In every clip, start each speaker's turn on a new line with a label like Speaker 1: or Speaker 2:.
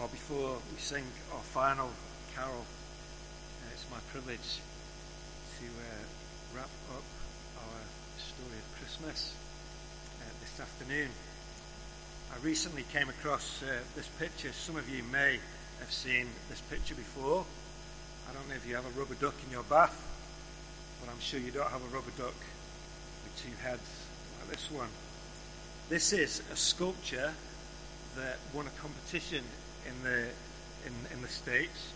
Speaker 1: Well, before we sing our final carol, uh, it's my privilege to uh, wrap up our story of Christmas uh, this afternoon. I recently came across uh, this picture. Some of you may have seen this picture before. I don't know if you have a rubber duck in your bath, but I'm sure you don't have a rubber duck with two heads like this one. This is a sculpture that won a competition in the in, in the states.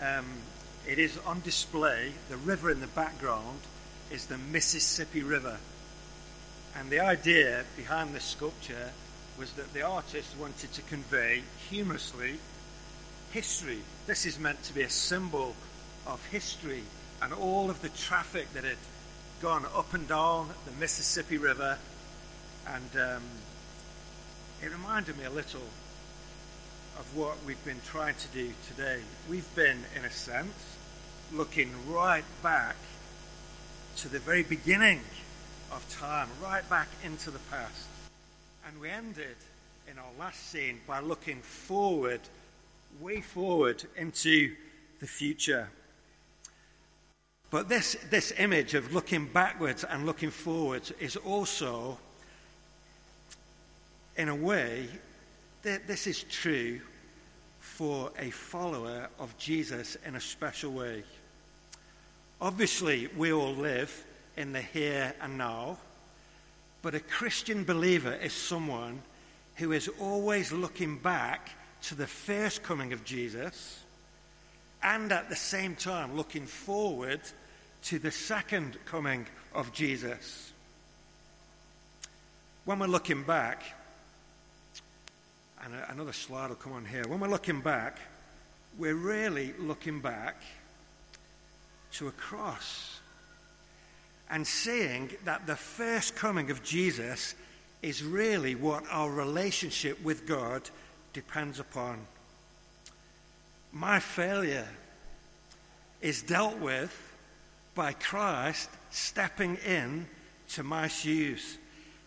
Speaker 1: Um, it is on display. The river in the background is the Mississippi River, and the idea behind this sculpture was that the artist wanted to convey humorously history. This is meant to be a symbol of history and all of the traffic that had gone up and down the Mississippi River, and um, it reminded me a little of what we've been trying to do today. We've been, in a sense, looking right back to the very beginning of time, right back into the past. And we ended in our last scene by looking forward, way forward into the future. But this, this image of looking backwards and looking forwards is also, in a way, this is true for a follower of Jesus in a special way. Obviously, we all live in the here and now, but a Christian believer is someone who is always looking back to the first coming of Jesus and at the same time looking forward to the second coming of Jesus. When we're looking back, and another slide will come on here. When we're looking back, we're really looking back to a cross and seeing that the first coming of Jesus is really what our relationship with God depends upon. My failure is dealt with by Christ stepping in to my shoes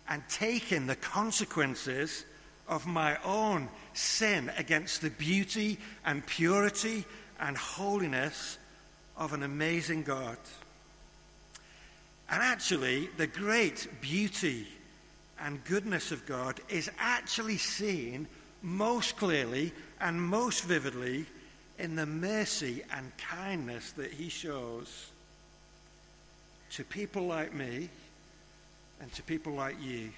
Speaker 1: and taking the consequences of my own sin against the beauty and purity and holiness of an amazing God. And actually, the great beauty and goodness of God is actually seen most clearly and most vividly in the mercy and kindness that He shows to people like me and to people like you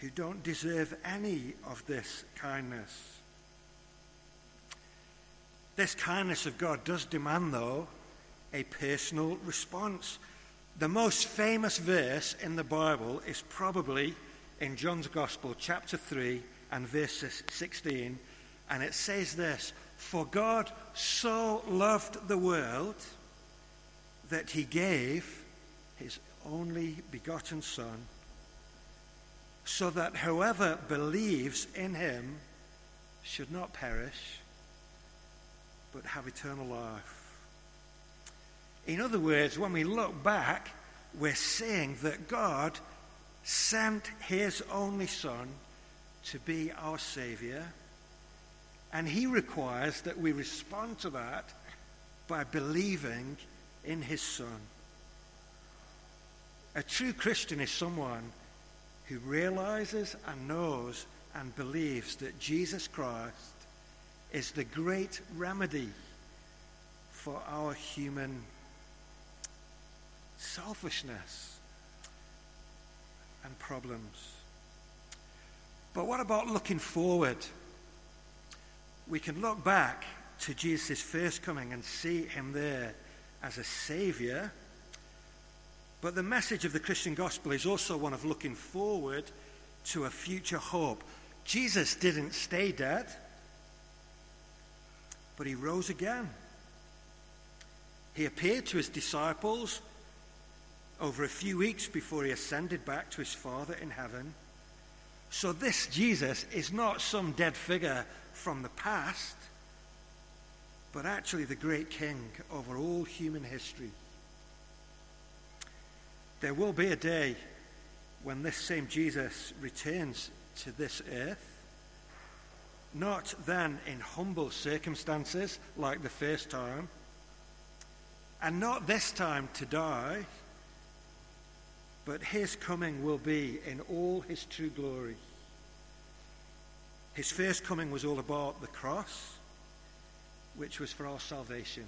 Speaker 1: who don't deserve any of this kindness. This kindness of God does demand, though, a personal response. The most famous verse in the Bible is probably in John's Gospel, chapter 3 and verse 16, and it says this For God so loved the world that he gave his only begotten Son so that whoever believes in him should not perish, but have eternal life. In other words, when we look back, we're seeing that God sent his only Son to be our Savior, and he requires that we respond to that by believing in his Son. A true Christian is someone who realizes and knows and believes that Jesus Christ is the great remedy for our human selfishness and problems. But what about looking forward? We can look back to Jesus' first coming and see him there as a savior but the message of the Christian gospel is also one of looking forward to a future hope. Jesus didn't stay dead, but he rose again. He appeared to his disciples over a few weeks before he ascended back to his Father in heaven. So, this Jesus is not some dead figure from the past, but actually the great king over all human history. There will be a day when this same Jesus returns to this earth. not then in humble circumstances like the first time, and not this time to die, but his coming will be in all his true glory. His first coming was all about the cross, which was for our salvation.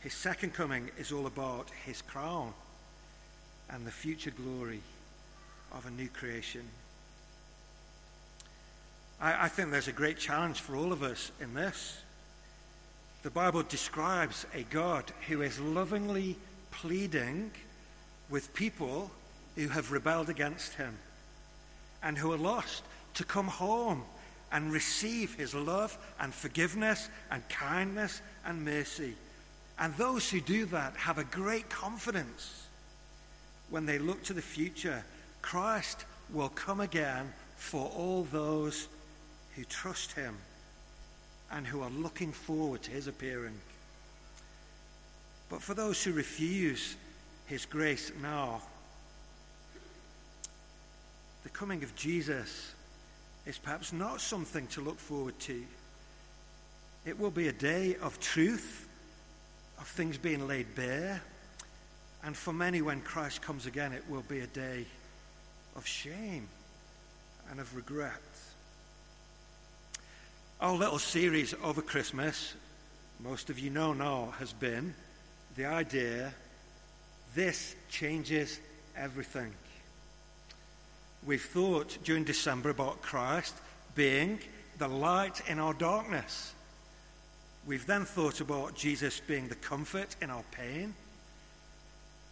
Speaker 1: His second coming is all about his crown and the future glory of a new creation. I, I think there's a great challenge for all of us in this. The Bible describes a God who is lovingly pleading with people who have rebelled against him and who are lost to come home and receive his love and forgiveness and kindness and mercy. And those who do that have a great confidence when they look to the future. Christ will come again for all those who trust him and who are looking forward to his appearing. But for those who refuse his grace now, the coming of Jesus is perhaps not something to look forward to. It will be a day of truth, of things being laid bare. And for many, when Christ comes again, it will be a day of shame and of regret. Our little series over Christmas, most of you know now, has been the idea this changes everything. We've thought during December about Christ being the light in our darkness. We've then thought about Jesus being the comfort in our pain.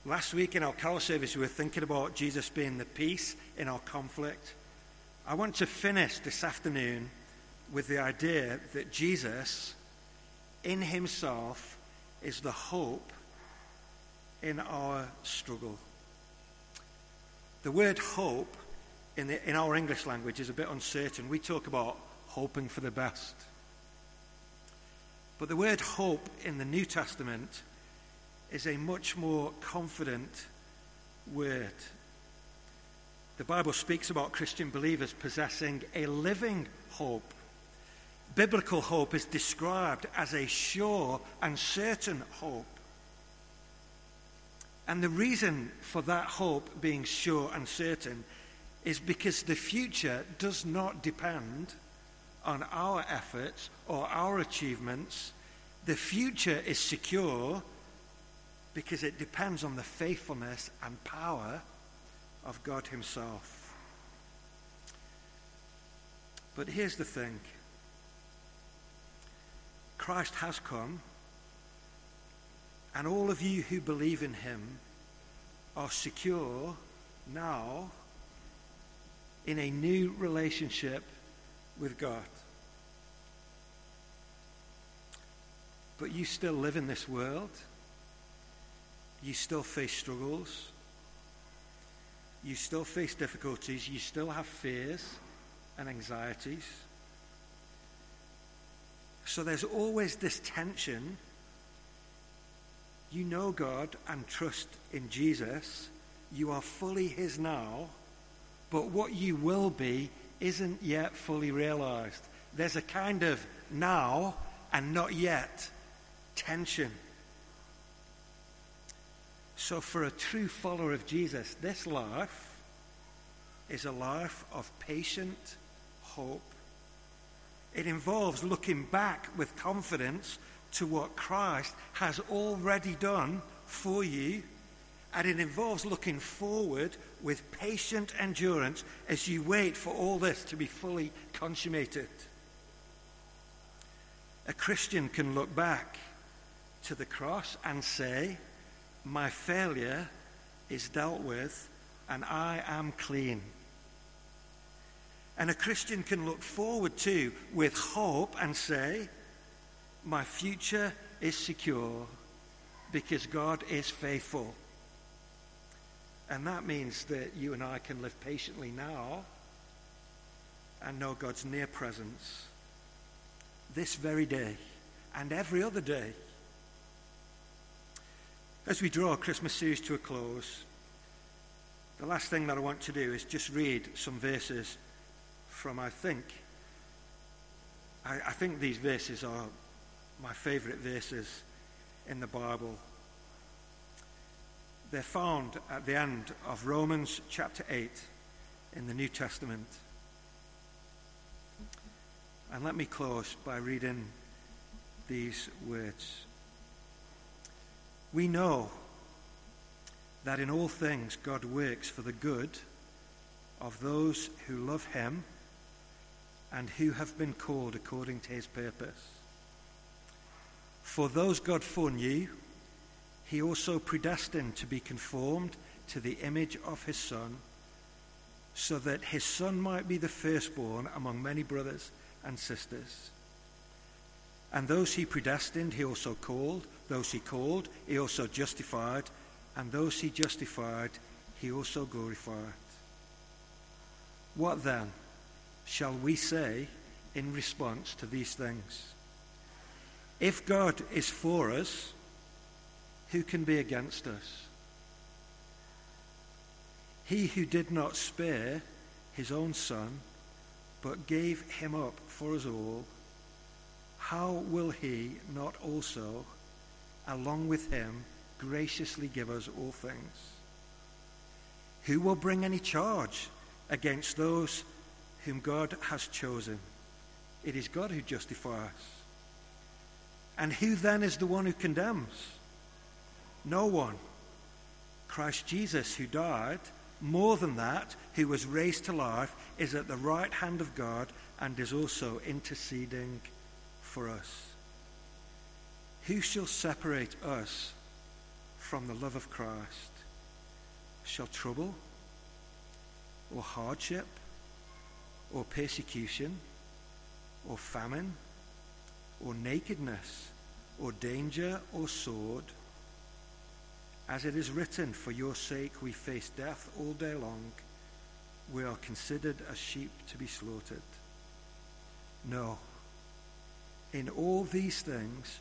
Speaker 1: Last week in our carol service, we were thinking about Jesus being the peace in our conflict. I want to finish this afternoon with the idea that Jesus, in himself, is the hope in our struggle. The word hope in, the, in our English language is a bit uncertain. We talk about hoping for the best. But the word hope in the New Testament is a much more confident word. The Bible speaks about Christian believers possessing a living hope biblical hope is described as a sure and certain hope. And the reason for that hope being sure and certain is because the future does not depend on our efforts or our achievements. The future is secure because it depends on the faithfulness and power of God Himself. But here's the thing Christ has come, and all of you who believe in him are secure now in a new relationship with God. But you still live in this world. You still face struggles. You still face difficulties. You still have fears and anxieties. So there's always this tension. You know God and trust in Jesus. You are fully His now, but what you will be isn't yet fully realized. There's a kind of now and not yet tension. So, for a true follower of Jesus, this life is a life of patient hope it involves looking back with confidence to what Christ has already done for you. And it involves looking forward with patient endurance as you wait for all this to be fully consummated. A Christian can look back to the cross and say, My failure is dealt with and I am clean. And a Christian can look forward to with hope and say, My future is secure because God is faithful. And that means that you and I can live patiently now and know God's near presence this very day and every other day. As we draw Christmas series to a close, the last thing that I want to do is just read some verses from, I think, I, I think these verses are my favourite verses in the Bible. They're found at the end of Romans chapter 8 in the New Testament. And let me close by reading these words. We know that in all things God works for the good of those who love him and who have been called according to his purpose. For those God foreknew, he also predestined to be conformed to the image of his Son, so that his Son might be the firstborn among many brothers and sisters. And those he predestined, he also called. Those he called, he also justified. And those he justified, he also glorified. What then shall we say in response to these things? If God is for us, who can be against us? He who did not spare his own son, but gave him up for us all, how will he not also, along with him, graciously give us all things? Who will bring any charge against those whom God has chosen? It is God who justifies. And who then is the one who condemns? No one. Christ Jesus, who died, more than that, who was raised to life, is at the right hand of God and is also interceding for us. Who shall separate us from the love of Christ? Shall trouble, or hardship, or persecution, or famine, or nakedness, or danger, or sword? As it is written, For your sake we face death all day long. We are considered as sheep to be slaughtered. No. In all these things,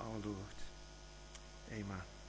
Speaker 1: our Lord. Amen.